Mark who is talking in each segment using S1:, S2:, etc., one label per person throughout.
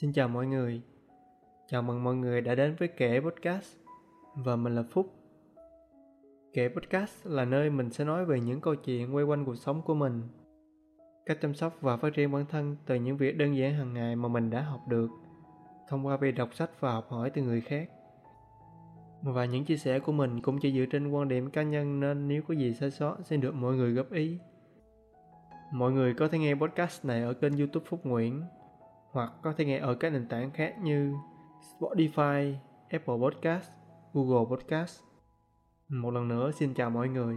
S1: Xin chào mọi người. Chào mừng mọi người đã đến với Kể Podcast và mình là Phúc. Kể Podcast là nơi mình sẽ nói về những câu chuyện quay quanh cuộc sống của mình, cách chăm sóc và phát triển bản thân từ những việc đơn giản hàng ngày mà mình đã học được thông qua việc đọc sách và học hỏi từ người khác. Và những chia sẻ của mình cũng chỉ dựa trên quan điểm cá nhân nên nếu có gì sai sót sẽ được mọi người góp ý. Mọi người có thể nghe podcast này ở kênh youtube Phúc Nguyễn hoặc có thể nghe ở các nền tảng khác như Spotify, Apple Podcast, Google Podcast. Một lần nữa xin chào mọi người.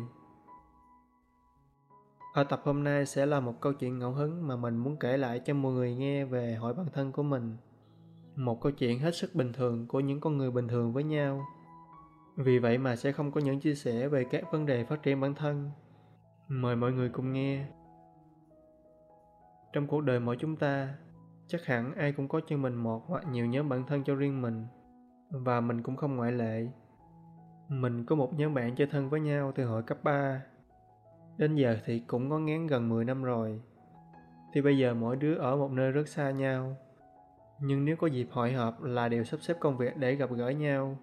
S1: Ở tập hôm nay sẽ là một câu chuyện ngẫu hứng mà mình muốn kể lại cho mọi người nghe về hỏi bản thân của mình. Một câu chuyện hết sức bình thường của những con người bình thường với nhau. Vì vậy mà sẽ không có những chia sẻ về các vấn đề phát triển bản thân. Mời mọi người cùng nghe. Trong cuộc đời mỗi chúng ta, chắc hẳn ai cũng có cho mình một hoặc nhiều nhóm bạn thân cho riêng mình, và mình cũng không ngoại lệ. Mình có một nhóm bạn chơi thân với nhau từ hồi cấp 3 đến giờ thì cũng có ngán gần 10 năm rồi. Thì bây giờ mỗi đứa ở một nơi rất xa nhau. Nhưng nếu có dịp hội họp là đều sắp xếp công việc để gặp gỡ nhau.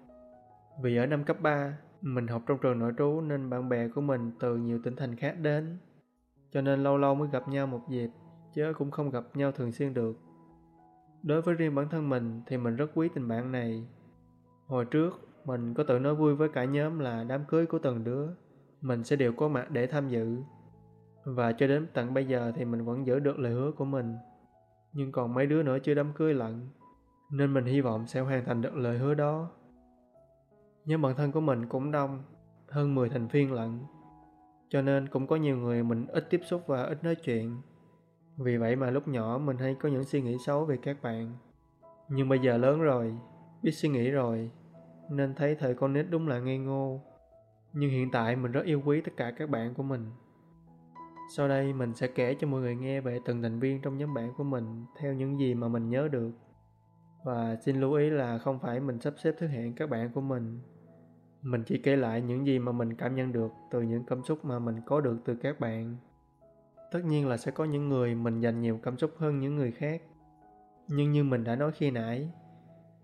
S1: Vì ở năm cấp 3 mình học trong trường nội trú nên bạn bè của mình từ nhiều tỉnh thành khác đến. Cho nên lâu lâu mới gặp nhau một dịp, chứ cũng không gặp nhau thường xuyên được. Đối với riêng bản thân mình thì mình rất quý tình bạn này. Hồi trước, mình có tự nói vui với cả nhóm là đám cưới của từng đứa, mình sẽ đều có mặt để tham dự. Và cho đến tận bây giờ thì mình vẫn giữ được lời hứa của mình. Nhưng còn mấy đứa nữa chưa đám cưới lận, nên mình hy vọng sẽ hoàn thành được lời hứa đó. Nhóm bản thân của mình cũng đông, hơn 10 thành viên lận. Cho nên cũng có nhiều người mình ít tiếp xúc và ít nói chuyện. Vì vậy mà lúc nhỏ mình hay có những suy nghĩ xấu về các bạn. Nhưng bây giờ lớn rồi, biết suy nghĩ rồi, nên thấy thời con nít đúng là ngây ngô. Nhưng hiện tại mình rất yêu quý tất cả các bạn của mình. Sau đây mình sẽ kể cho mọi người nghe về từng thành viên trong nhóm bạn của mình theo những gì mà mình nhớ được. Và xin lưu ý là không phải mình sắp xếp thứ hạng các bạn của mình. Mình chỉ kể lại những gì mà mình cảm nhận được từ những cảm xúc mà mình có được từ các bạn tất nhiên là sẽ có những người mình dành nhiều cảm xúc hơn những người khác. Nhưng như mình đã nói khi nãy,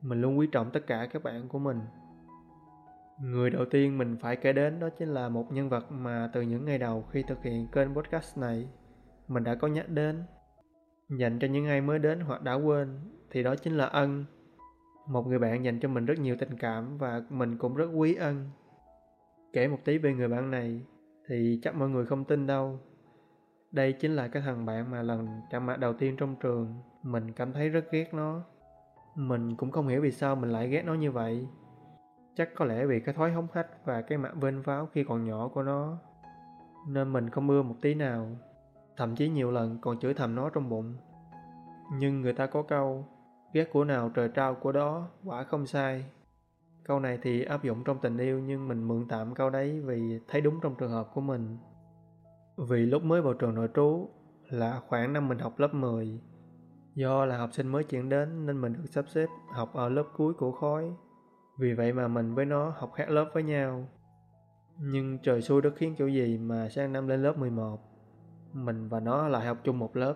S1: mình luôn quý trọng tất cả các bạn của mình. Người đầu tiên mình phải kể đến đó chính là một nhân vật mà từ những ngày đầu khi thực hiện kênh podcast này, mình đã có nhắc đến. Dành cho những ai mới đến hoặc đã quên, thì đó chính là ân. Một người bạn dành cho mình rất nhiều tình cảm và mình cũng rất quý ân. Kể một tí về người bạn này, thì chắc mọi người không tin đâu đây chính là cái thằng bạn mà lần chạm mặt đầu tiên trong trường. Mình cảm thấy rất ghét nó. Mình cũng không hiểu vì sao mình lại ghét nó như vậy. Chắc có lẽ vì cái thói hống hách và cái mặt vênh váo khi còn nhỏ của nó. Nên mình không ưa một tí nào. Thậm chí nhiều lần còn chửi thầm nó trong bụng. Nhưng người ta có câu, Ghét của nào trời trao của đó, Quả không sai. Câu này thì áp dụng trong tình yêu Nhưng mình mượn tạm câu đấy vì thấy đúng trong trường hợp của mình vì lúc mới vào trường nội trú là khoảng năm mình học lớp 10. Do là học sinh mới chuyển đến nên mình được sắp xếp học ở lớp cuối của khối. Vì vậy mà mình với nó học khác lớp với nhau. Nhưng trời xui đất khiến kiểu gì mà sang năm lên lớp 11. Mình và nó lại học chung một lớp.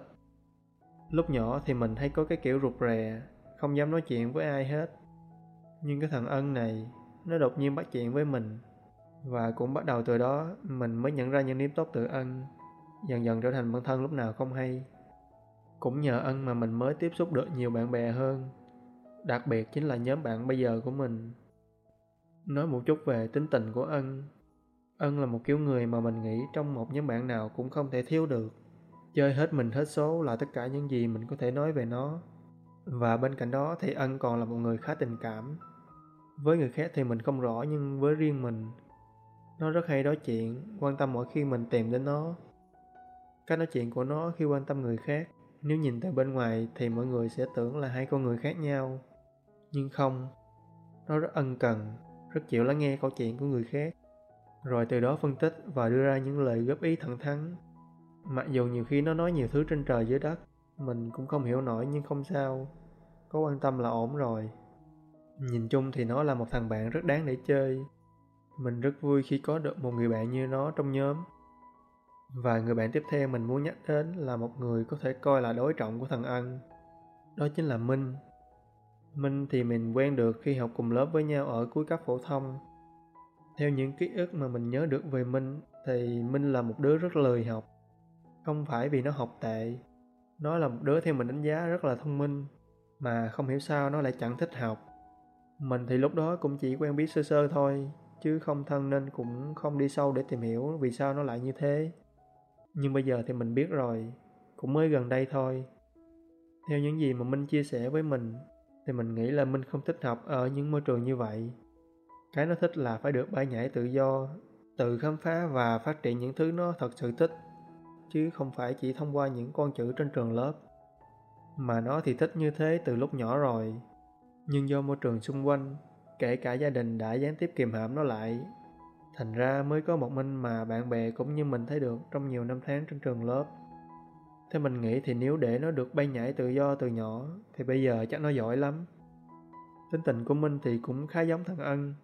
S1: Lúc nhỏ thì mình thấy có cái kiểu rụt rè, không dám nói chuyện với ai hết. Nhưng cái thằng Ân này, nó đột nhiên bắt chuyện với mình và cũng bắt đầu từ đó, mình mới nhận ra những niềm tốt từ ân. Dần dần trở thành bản thân lúc nào không hay. Cũng nhờ ân mà mình mới tiếp xúc được nhiều bạn bè hơn. Đặc biệt chính là nhóm bạn bây giờ của mình. Nói một chút về tính tình của ân. Ân là một kiểu người mà mình nghĩ trong một nhóm bạn nào cũng không thể thiếu được. Chơi hết mình hết số là tất cả những gì mình có thể nói về nó. Và bên cạnh đó thì ân còn là một người khá tình cảm. Với người khác thì mình không rõ nhưng với riêng mình nó rất hay nói chuyện, quan tâm mỗi khi mình tìm đến nó. Cách nói chuyện của nó khi quan tâm người khác, nếu nhìn từ bên ngoài thì mọi người sẽ tưởng là hai con người khác nhau. Nhưng không, nó rất ân cần, rất chịu lắng nghe câu chuyện của người khác. Rồi từ đó phân tích và đưa ra những lời góp ý thẳng thắn. Mặc dù nhiều khi nó nói nhiều thứ trên trời dưới đất, mình cũng không hiểu nổi nhưng không sao. Có quan tâm là ổn rồi. Nhìn chung thì nó là một thằng bạn rất đáng để chơi mình rất vui khi có được một người bạn như nó trong nhóm. Và người bạn tiếp theo mình muốn nhắc đến là một người có thể coi là đối trọng của thằng Ân. Đó chính là Minh, Minh thì mình quen được khi học cùng lớp với nhau ở cuối cấp phổ thông. Theo những ký ức mà mình nhớ được về Minh thì Minh là một đứa rất lười học. Không phải vì nó học tệ, nó là một đứa theo mình đánh giá rất là thông minh, mà không hiểu sao nó lại chẳng thích học. Mình thì lúc đó cũng chỉ quen biết sơ sơ thôi, chứ không thân nên cũng không đi sâu để tìm hiểu vì sao nó lại như thế. Nhưng bây giờ thì mình biết rồi, cũng mới gần đây thôi. Theo những gì mà Minh chia sẻ với mình, thì mình nghĩ là Minh không thích học ở những môi trường như vậy. Cái nó thích là phải được bay nhảy tự do, tự khám phá và phát triển những thứ nó thật sự thích, chứ không phải chỉ thông qua những con chữ trên trường lớp. Mà nó thì thích như thế từ lúc nhỏ rồi, nhưng do môi trường xung quanh, kể cả gia đình đã gián tiếp kiềm hãm nó lại, thành ra mới có một mình mà bạn bè cũng như mình thấy được trong nhiều năm tháng trên trường lớp. Thế mình nghĩ thì nếu để nó được bay nhảy tự do từ nhỏ thì bây giờ chắc nó giỏi lắm. Tính tình của Minh thì cũng khá giống thằng Ân.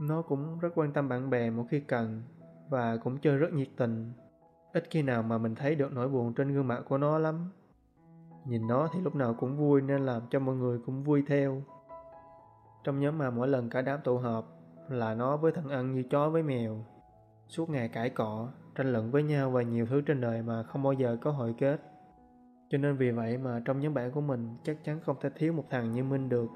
S1: Nó cũng rất quan tâm bạn bè một khi cần và cũng chơi rất nhiệt tình. Ít khi nào mà mình thấy được nỗi buồn trên gương mặt của nó lắm. Nhìn nó thì lúc nào cũng vui nên làm cho mọi người cũng vui theo. Trong nhóm mà mỗi lần cả đám tụ họp là nó với thằng ăn như chó với mèo. Suốt ngày cãi cọ, tranh luận với nhau và nhiều thứ trên đời mà không bao giờ có hội kết. Cho nên vì vậy mà trong nhóm bạn của mình chắc chắn không thể thiếu một thằng như Minh được.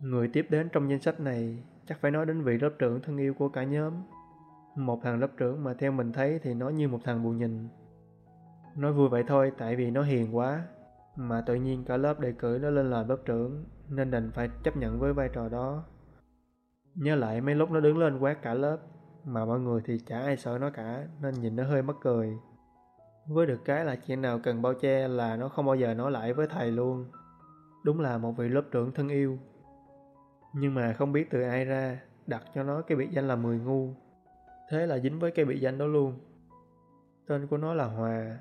S1: Người tiếp đến trong danh sách này chắc phải nói đến vị lớp trưởng thân yêu của cả nhóm. Một thằng lớp trưởng mà theo mình thấy thì nó như một thằng bù nhìn. Nói vui vậy thôi tại vì nó hiền quá, mà tự nhiên cả lớp đề cử nó lên làm lớp trưởng nên đành phải chấp nhận với vai trò đó. Nhớ lại mấy lúc nó đứng lên quát cả lớp, mà mọi người thì chả ai sợ nó cả, nên nhìn nó hơi mắc cười. Với được cái là chuyện nào cần bao che là nó không bao giờ nói lại với thầy luôn. Đúng là một vị lớp trưởng thân yêu. Nhưng mà không biết từ ai ra, đặt cho nó cái biệt danh là mười ngu. Thế là dính với cái biệt danh đó luôn. Tên của nó là Hòa.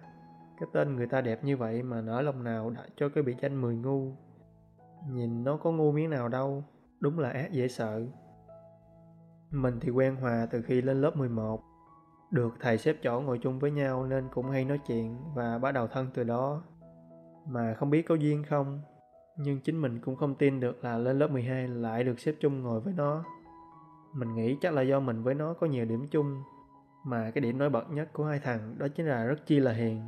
S1: Cái tên người ta đẹp như vậy mà nở lòng nào đặt cho cái biệt danh mười ngu. Nhìn nó có ngu miếng nào đâu, đúng là ác dễ sợ. Mình thì quen Hòa từ khi lên lớp 11. Được thầy xếp chỗ ngồi chung với nhau nên cũng hay nói chuyện và bắt đầu thân từ đó. Mà không biết có duyên không, nhưng chính mình cũng không tin được là lên lớp 12 lại được xếp chung ngồi với nó. Mình nghĩ chắc là do mình với nó có nhiều điểm chung, mà cái điểm nổi bật nhất của hai thằng đó chính là rất chi là hiền.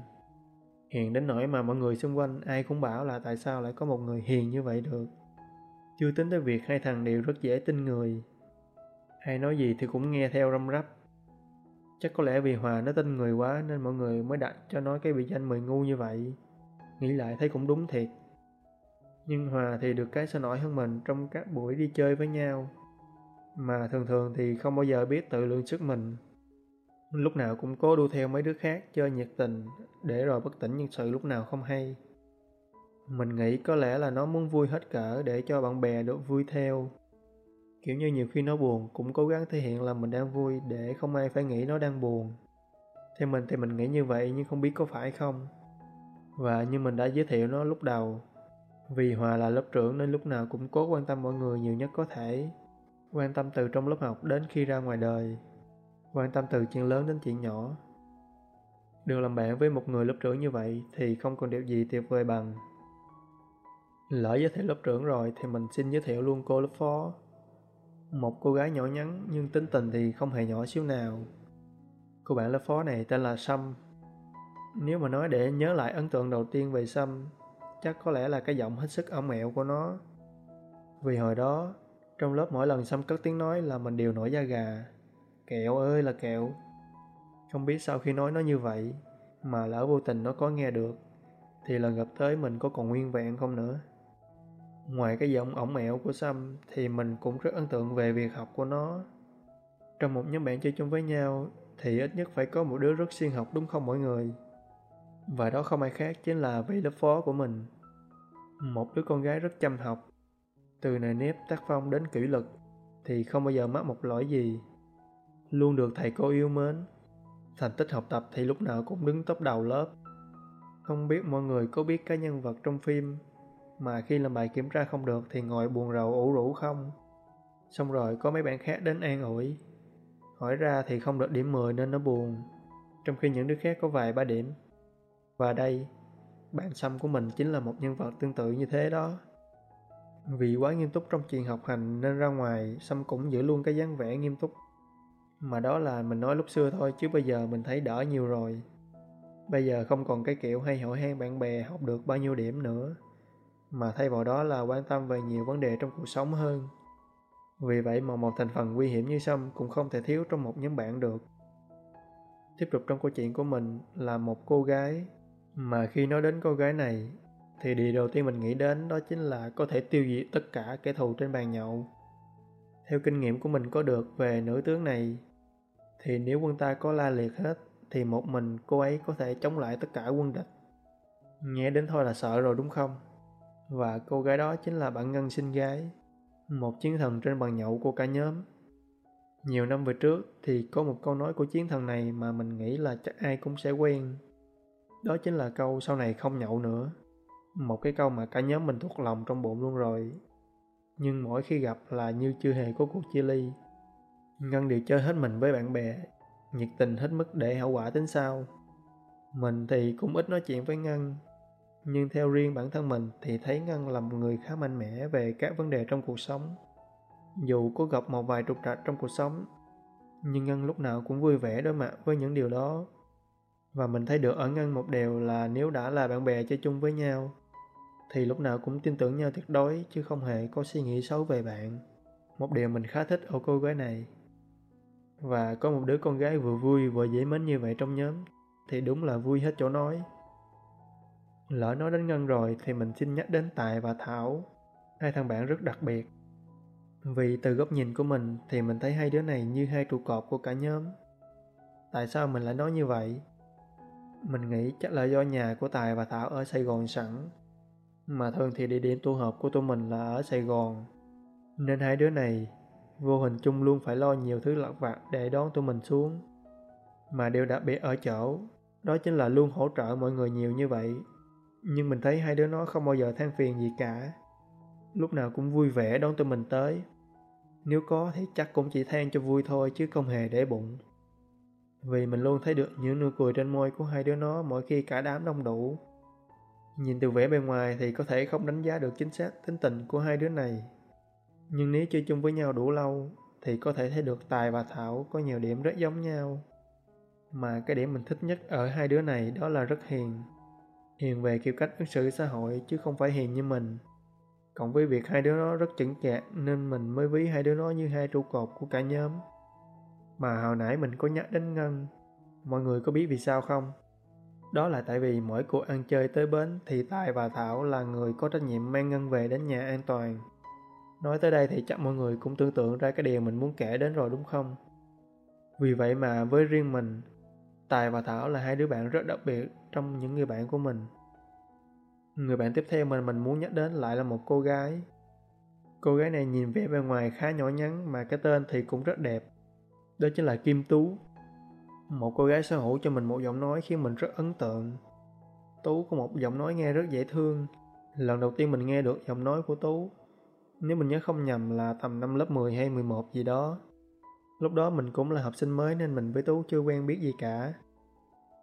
S1: Hiền đến nỗi mà mọi người xung quanh ai cũng bảo là tại sao lại có một người hiền như vậy được. Chưa tính tới việc hai thằng đều rất dễ tin người, Ai nói gì thì cũng nghe theo răm rắp. Chắc có lẽ vì Hòa nó tin người quá nên mọi người mới đặt cho nó cái bị danh mười ngu như vậy. Nghĩ lại thấy cũng đúng thiệt. Nhưng Hòa thì được cái sao nổi hơn mình trong các buổi đi chơi với nhau. Mà thường thường thì không bao giờ biết tự lượng sức mình. Lúc nào cũng cố đua theo mấy đứa khác chơi nhiệt tình để rồi bất tỉnh nhân sự lúc nào không hay. Mình nghĩ có lẽ là nó muốn vui hết cỡ để cho bạn bè được vui theo. Kiểu như nhiều khi nó buồn cũng cố gắng thể hiện là mình đang vui để không ai phải nghĩ nó đang buồn. Theo mình thì mình nghĩ như vậy nhưng không biết có phải không. Và như mình đã giới thiệu nó lúc đầu, vì Hòa là lớp trưởng nên lúc nào cũng cố quan tâm mọi người nhiều nhất có thể. Quan tâm từ trong lớp học đến khi ra ngoài đời. Quan tâm từ chuyện lớn đến chuyện nhỏ. Được làm bạn với một người lớp trưởng như vậy thì không còn điều gì tuyệt vời bằng. Lỡ giới thiệu lớp trưởng rồi thì mình xin giới thiệu luôn cô lớp phó. Một cô gái nhỏ nhắn nhưng tính tình thì không hề nhỏ xíu nào. Cô bạn lớp phó này tên là Sâm. Nếu mà nói để nhớ lại ấn tượng đầu tiên về Sâm, chắc có lẽ là cái giọng hết sức ổng mẹo của nó. Vì hồi đó, trong lớp mỗi lần Sâm cất tiếng nói là mình đều nổi da gà. Kẹo ơi là kẹo. Không biết sau khi nói nó như vậy, mà lỡ vô tình nó có nghe được, thì lần gặp tới mình có còn nguyên vẹn không nữa. Ngoài cái giọng ổng ẹo của Sam thì mình cũng rất ấn tượng về việc học của nó. Trong một nhóm bạn chơi chung với nhau thì ít nhất phải có một đứa rất siêng học đúng không mọi người? Và đó không ai khác chính là vị lớp phó của mình. Một đứa con gái rất chăm học. Từ nề nếp tác phong đến kỷ luật thì không bao giờ mắc một lỗi gì. Luôn được thầy cô yêu mến. Thành tích học tập thì lúc nào cũng đứng top đầu lớp. Không biết mọi người có biết cái nhân vật trong phim mà khi làm bài kiểm tra không được thì ngồi buồn rầu ủ rũ không. Xong rồi có mấy bạn khác đến an ủi. Hỏi ra thì không được điểm 10 nên nó buồn, trong khi những đứa khác có vài ba điểm. Và đây, bạn xăm của mình chính là một nhân vật tương tự như thế đó. Vì quá nghiêm túc trong chuyện học hành nên ra ngoài Sâm cũng giữ luôn cái dáng vẻ nghiêm túc. Mà đó là mình nói lúc xưa thôi, chứ bây giờ mình thấy đỡ nhiều rồi. Bây giờ không còn cái kiểu hay hỏi han bạn bè học được bao nhiêu điểm nữa. Mà thay vào đó là quan tâm về nhiều vấn đề trong cuộc sống hơn. Vì vậy mà một thành phần nguy hiểm như Sâm cũng không thể thiếu trong một nhóm bạn được. Tiếp tục trong câu chuyện của mình là một cô gái mà khi nói đến cô gái này, thì điều đầu tiên mình nghĩ đến đó chính là có thể tiêu diệt tất cả kẻ thù trên bàn nhậu. Theo kinh nghiệm của mình có được về nữ tướng này thì nếu quân ta có la liệt hết thì một mình cô ấy có thể chống lại tất cả quân địch. Nghe đến thôi là sợ rồi đúng không? Và cô gái đó chính là bạn Ngân sinh gái, một chiến thần trên bàn nhậu của cả nhóm. Nhiều năm về trước thì có một câu nói của chiến thần này mà mình nghĩ là chắc ai cũng sẽ quen. Đó chính là câu sau này không nhậu nữa. Một cái câu mà cả nhóm mình thuộc lòng trong bụng luôn rồi. Nhưng mỗi khi gặp là như chưa hề có cuộc chia ly. Ngân đều chơi hết mình với bạn bè, nhiệt tình hết mức để hậu quả tính sau. Mình thì cũng ít nói chuyện với Ngân, nhưng theo riêng bản thân mình thì thấy Ngân là một người khá mạnh mẽ về các vấn đề trong cuộc sống. Dù có gặp một vài trục trặc trong cuộc sống, nhưng Ngân lúc nào cũng vui vẻ đối mặt với những điều đó. Và mình thấy được ở Ngân một điều là nếu đã là bạn bè chơi chung với nhau, thì lúc nào cũng tin tưởng nhau tuyệt đối chứ không hề có suy nghĩ xấu về bạn. Một điều mình khá thích ở cô gái này. Và có một đứa con gái vừa vui vừa dễ mến như vậy trong nhóm thì đúng là vui hết chỗ nói. Lỡ nói đến Ngân rồi thì mình xin nhắc đến Tài và Thảo, hai thằng bạn rất đặc biệt. Vì từ góc nhìn của mình thì mình thấy hai đứa này như hai trụ cột của cả nhóm. Tại sao mình lại nói như vậy? Mình nghĩ chắc là do nhà của Tài và Thảo ở Sài Gòn sẵn. Mà thường thì địa điểm tụ họp của tụi mình là ở Sài Gòn. Nên hai đứa này vô hình chung luôn phải lo nhiều thứ lặt vặt để đón tụi mình xuống. Mà điều đặc biệt ở chỗ, đó chính là luôn hỗ trợ mọi người nhiều như vậy. Nhưng mình thấy hai đứa nó không bao giờ than phiền gì cả. Lúc nào cũng vui vẻ đón tụi mình tới. Nếu có thì chắc cũng chỉ than cho vui thôi chứ không hề để bụng. Vì mình luôn thấy được những nụ cười trên môi của hai đứa nó mỗi khi cả đám đông đủ. Nhìn từ vẻ bên ngoài thì có thể không đánh giá được chính xác tính tình của hai đứa này. Nhưng nếu chơi chung với nhau đủ lâu, thì có thể thấy được Tài và Thảo có nhiều điểm rất giống nhau. Mà cái điểm mình thích nhất ở hai đứa này đó là rất hiền. Hiền về kiểu cách ứng xử xã hội chứ không phải hiền như mình. Cộng với việc hai đứa nó rất chững chạc, nên mình mới ví hai đứa nó như hai trụ cột của cả nhóm. Mà hồi nãy mình có nhắc đến Ngân. Mọi người có biết vì sao không? Đó là tại vì mỗi cuộc ăn chơi tới bến thì Tài và Thảo là người có trách nhiệm mang Ngân về đến nhà an toàn. Nói tới đây thì chắc mọi người cũng tưởng tượng ra cái điều mình muốn kể đến rồi đúng không? Vì vậy mà với riêng mình, Tài và Thảo là hai đứa bạn rất đặc biệt trong những người bạn của mình. Người bạn tiếp theo mình mình muốn nhắc đến lại là một cô gái. Cô gái này nhìn vẻ bề ngoài khá nhỏ nhắn mà cái tên thì cũng rất đẹp. Đó chính là Kim Tú. Một cô gái sở hữu cho mình một giọng nói khiến mình rất ấn tượng. Tú có một giọng nói nghe rất dễ thương. Lần đầu tiên mình nghe được giọng nói của Tú nếu mình nhớ không nhầm là tầm năm lớp 10 hay 11 gì đó. Lúc đó mình cũng là học sinh mới nên mình với Tú chưa quen biết gì cả.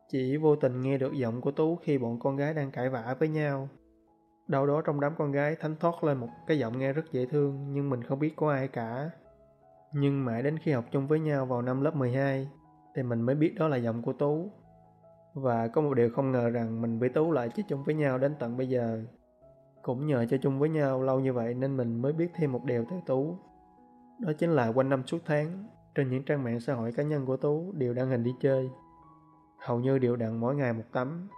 S1: Chỉ vô tình nghe được giọng của Tú khi bọn con gái đang cãi vã với nhau. Đâu đó trong đám con gái thánh thoát lên một cái giọng nghe rất dễ thương, nhưng mình không biết có ai cả. Nhưng mãi đến khi học chung với nhau vào năm lớp 12 thì mình mới biết đó là giọng của Tú. Và có một điều không ngờ rằng mình với Tú lại chết chung với nhau đến tận bây giờ. Cũng nhờ chơi chung với nhau lâu như vậy nên mình mới biết thêm một điều từ Tú. Đó chính là quanh năm suốt tháng, trên những trang mạng xã hội cá nhân của Tú đều đăng hình đi chơi. Hầu như đều đặn mỗi ngày một tấm.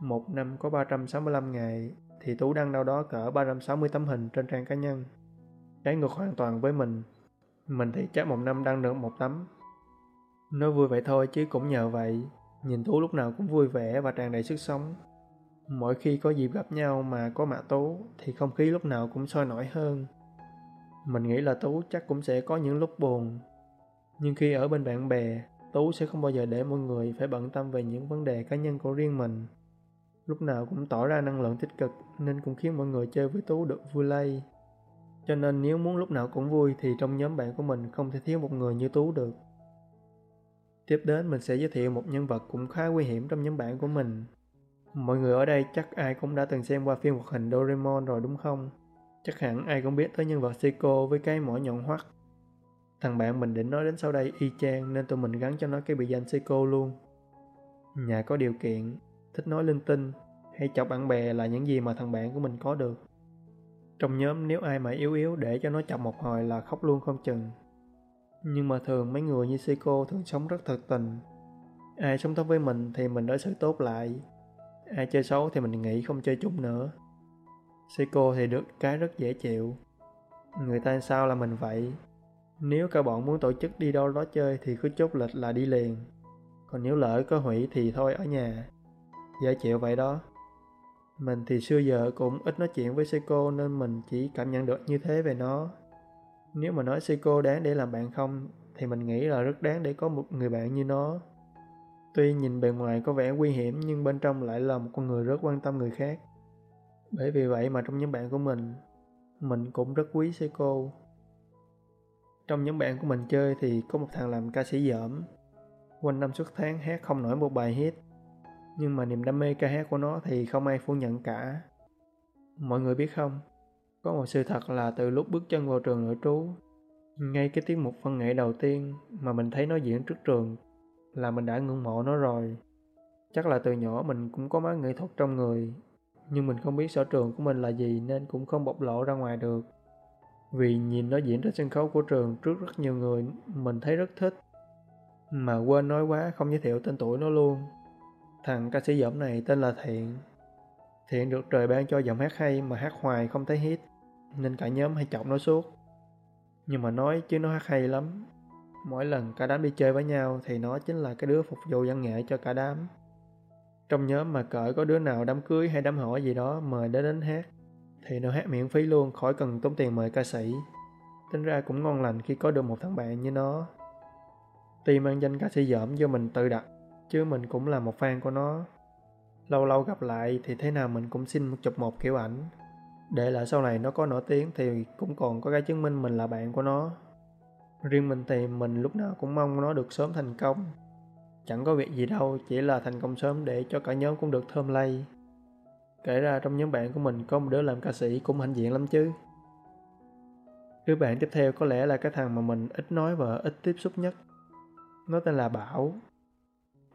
S1: Một năm có 365 ngày thì Tú đăng đâu đó cỡ 360 tấm hình trên trang cá nhân. Trái ngược hoàn toàn với mình. Mình thì chắc một năm đăng được một tấm. Nói vui vậy thôi chứ cũng nhờ vậy. Nhìn Tú lúc nào cũng vui vẻ và tràn đầy sức sống. Mỗi khi có dịp gặp nhau mà có mạ Tú thì không khí lúc nào cũng sôi nổi hơn. Mình nghĩ là Tú chắc cũng sẽ có những lúc buồn. Nhưng khi ở bên bạn bè, Tú sẽ không bao giờ để mọi người phải bận tâm về những vấn đề cá nhân của riêng mình. Lúc nào cũng tỏ ra năng lượng tích cực nên cũng khiến mọi người chơi với Tú được vui lây. Cho nên nếu muốn lúc nào cũng vui thì trong nhóm bạn của mình không thể thiếu một người như Tú được. Tiếp đến mình sẽ giới thiệu một nhân vật cũng khá nguy hiểm trong nhóm bạn của mình. Mọi người ở đây chắc ai cũng đã từng xem qua phim hoạt hình Doraemon rồi đúng không? Chắc hẳn ai cũng biết tới nhân vật Seiko với cái mỏ nhọn hoắt. Thằng bạn mình định nói đến sau đây y chang nên tụi mình gắn cho nó cái biệt danh Seiko luôn. Nhà có điều kiện, thích nói linh tinh hay chọc bạn bè là những gì mà thằng bạn của mình có được. Trong nhóm nếu ai mà yếu yếu để cho nó chọc một hồi là khóc luôn không chừng. Nhưng mà thường mấy người như Seiko thường sống rất thật tình. Ai sống tốt với mình thì mình đối xử tốt lại. Ai chơi xấu thì mình nghĩ không chơi chung nữa. Seiko thì được cái rất dễ chịu. Người ta sao là mình vậy. Nếu cả bọn muốn tổ chức đi đâu đó chơi thì cứ chốt lịch là đi liền. Còn nếu lỡ có hủy thì thôi ở nhà. Dễ chịu vậy đó. Mình thì xưa giờ cũng ít nói chuyện với Seiko nên mình chỉ cảm nhận được như thế về nó. Nếu mà nói Seiko đáng để làm bạn không thì mình nghĩ là rất đáng để có một người bạn như nó. Tuy nhìn bề ngoài có vẻ nguy hiểm nhưng bên trong lại là một con người rất quan tâm người khác. Bởi vì vậy mà trong nhóm bạn của mình, mình cũng rất quý Seiko. Trong nhóm bạn của mình chơi thì có một thằng làm ca sĩ dởm. Quanh năm suốt tháng hát không nổi một bài hit. Nhưng mà niềm đam mê ca hát của nó thì không ai phủ nhận cả. Mọi người biết không, có một sự thật là từ lúc bước chân vào trường nội trú, ngay cái tiết mục văn nghệ đầu tiên mà mình thấy nó diễn trước trường là mình đã ngưỡng mộ nó rồi. Chắc là từ nhỏ mình cũng có máu nghệ thuật trong người, nhưng mình không biết sở trường của mình là gì nên cũng không bộc lộ ra ngoài được. Vì nhìn nó diễn trên sân khấu của trường trước rất nhiều người, mình thấy rất thích. Mà quên nói quá không giới thiệu tên tuổi nó luôn. Thằng ca sĩ giọng này tên là Thiện. Thiện được trời ban cho giọng hát hay mà hát hoài không thấy hit, nên cả nhóm hay chọc nó suốt. Nhưng mà nói chứ nó hát hay lắm. Mỗi lần cả đám đi chơi với nhau thì nó chính là cái đứa phục vụ văn nghệ cho cả đám. Trong nhóm mà cỡ có đứa nào đám cưới hay đám hỏi gì đó mời đến đến hát thì nó hát miễn phí luôn khỏi cần tốn tiền mời ca sĩ. Tính ra cũng ngon lành khi có được một thằng bạn như nó. Tuy mang danh ca sĩ dởm do mình tự đặt, chứ mình cũng là một fan của nó. Lâu lâu gặp lại thì thế nào mình cũng xin một chụp một kiểu ảnh. Để lại sau này nó có nổi tiếng thì cũng còn có cái chứng minh mình là bạn của nó. Riêng mình thì mình lúc nào cũng mong nó được sớm thành công. Chẳng có việc gì đâu, chỉ là thành công sớm để cho cả nhóm cũng được thơm lây. Kể ra trong nhóm bạn của mình có một đứa làm ca sĩ cũng hãnh diện lắm chứ. Đứa bạn tiếp theo có lẽ là cái thằng mà mình ít nói và ít tiếp xúc nhất. Nó tên là Bảo.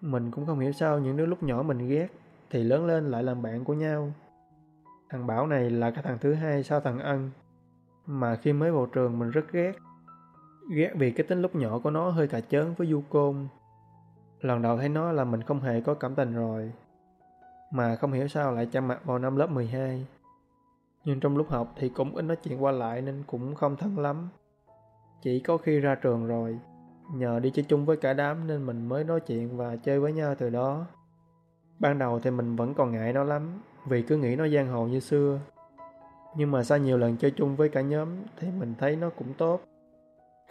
S1: Mình cũng không hiểu sao những đứa lúc nhỏ mình ghét thì lớn lên lại làm bạn của nhau. Thằng Bảo này là cái thằng thứ hai sau thằng Ân. Mà khi mới vào trường mình rất ghét. Ghét vì cái tính lúc nhỏ của nó hơi cà chớn với du côn. Lần đầu thấy nó là mình không hề có cảm tình rồi mà không hiểu sao lại chạm mặt vào năm lớp 12. Nhưng trong lúc học thì cũng ít nói chuyện qua lại nên cũng không thân lắm. Chỉ có khi ra trường rồi, nhờ đi chơi chung với cả đám nên mình mới nói chuyện và chơi với nhau từ đó. Ban đầu thì mình vẫn còn ngại nó lắm, vì cứ nghĩ nó giang hồ như xưa. Nhưng mà sau nhiều lần chơi chung với cả nhóm thì mình thấy nó cũng tốt.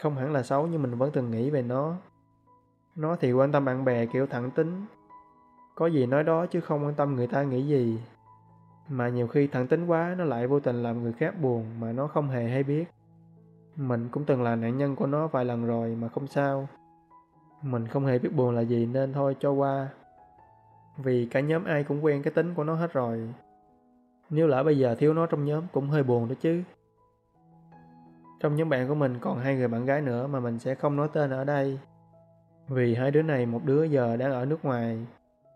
S1: Không hẳn là xấu nhưng mình vẫn từng nghĩ về nó. Nó thì quan tâm bạn bè kiểu thẳng tính, có gì nói đó chứ không quan tâm người ta nghĩ gì. Mà nhiều khi thẳng tính quá nó lại vô tình làm người khác buồn mà nó không hề hay biết. Mình cũng từng là nạn nhân của nó vài lần rồi mà không sao. Mình không hề biết buồn là gì nên thôi cho qua. Vì cả nhóm ai cũng quen cái tính của nó hết rồi. Nếu lỡ bây giờ thiếu nó trong nhóm cũng hơi buồn đó chứ. Trong nhóm bạn của mình còn hai người bạn gái nữa mà mình sẽ không nói tên ở đây. Vì hai đứa này một đứa giờ đang ở nước ngoài,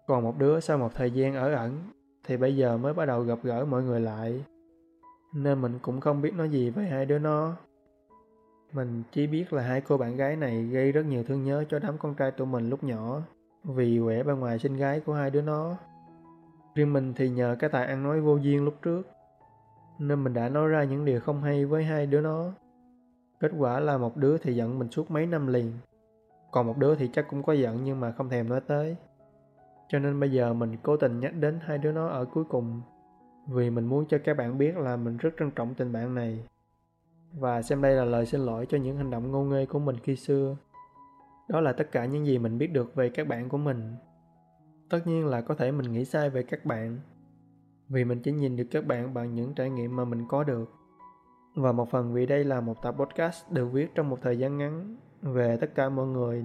S1: còn một đứa sau một thời gian ở ẩn, thì bây giờ mới bắt đầu gặp gỡ mọi người lại. Nên mình cũng không biết nói gì về hai đứa nó. Mình chỉ biết là hai cô bạn gái này gây rất nhiều thương nhớ cho đám con trai tụi mình lúc nhỏ, vì quẻ bên ngoài sinh gái của hai đứa nó. Riêng mình thì nhờ cái tài ăn nói vô duyên lúc trước, nên mình đã nói ra những điều không hay với hai đứa nó. Kết quả là một đứa thì giận mình suốt mấy năm liền. Còn một đứa thì chắc cũng có giận nhưng mà không thèm nói tới. Cho nên bây giờ mình cố tình nhắc đến hai đứa nó ở cuối cùng vì mình muốn cho các bạn biết là mình rất trân trọng tình bạn này. Và xem đây là lời xin lỗi cho những hành động ngô nghê của mình khi xưa. Đó là tất cả những gì mình biết được về các bạn của mình. Tất nhiên là có thể mình nghĩ sai về các bạn. Vì mình chỉ nhìn được các bạn bằng những trải nghiệm mà mình có được. Và một phần vì đây là một tập podcast được viết trong một thời gian ngắn về tất cả mọi người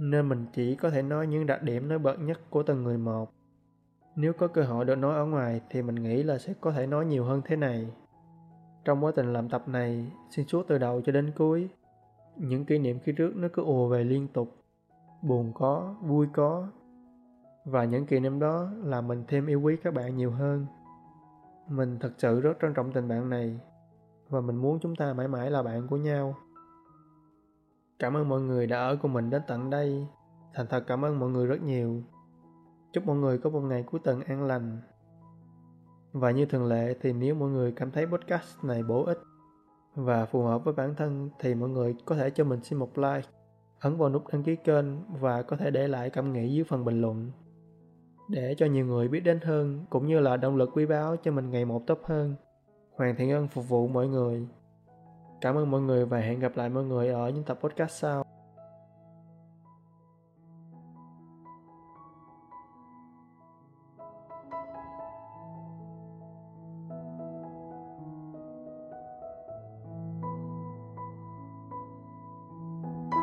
S1: nên mình chỉ có thể nói những đặc điểm nổi bật nhất của từng người một. Nếu có cơ hội được nói ở ngoài thì mình nghĩ là sẽ có thể nói nhiều hơn thế này. Trong quá trình làm tập này, xuyên suốt từ đầu cho đến cuối, những kỷ niệm khi trước nó cứ ùa về liên tục. Buồn có, vui có. Và những kỷ niệm đó làm mình thêm yêu quý các bạn nhiều hơn. Mình thật sự rất trân trọng tình bạn này và mình muốn chúng ta mãi mãi là bạn của nhau. Cảm ơn mọi người đã ở cùng mình đến tận đây. Thành thật cảm ơn mọi người rất nhiều. Chúc mọi người có một ngày cuối tuần an lành. Và như thường lệ thì nếu mọi người cảm thấy podcast này bổ ích và phù hợp với bản thân thì mọi người có thể cho mình xin một like, ấn vào nút đăng ký kênh và có thể để lại cảm nghĩ dưới phần bình luận để cho nhiều người biết đến hơn cũng như là động lực quý báu cho mình ngày một tốt hơn. Hoàng Thiện Ân phục vụ mọi người. Cảm ơn mọi người và hẹn gặp lại mọi người ở những tập podcast sau.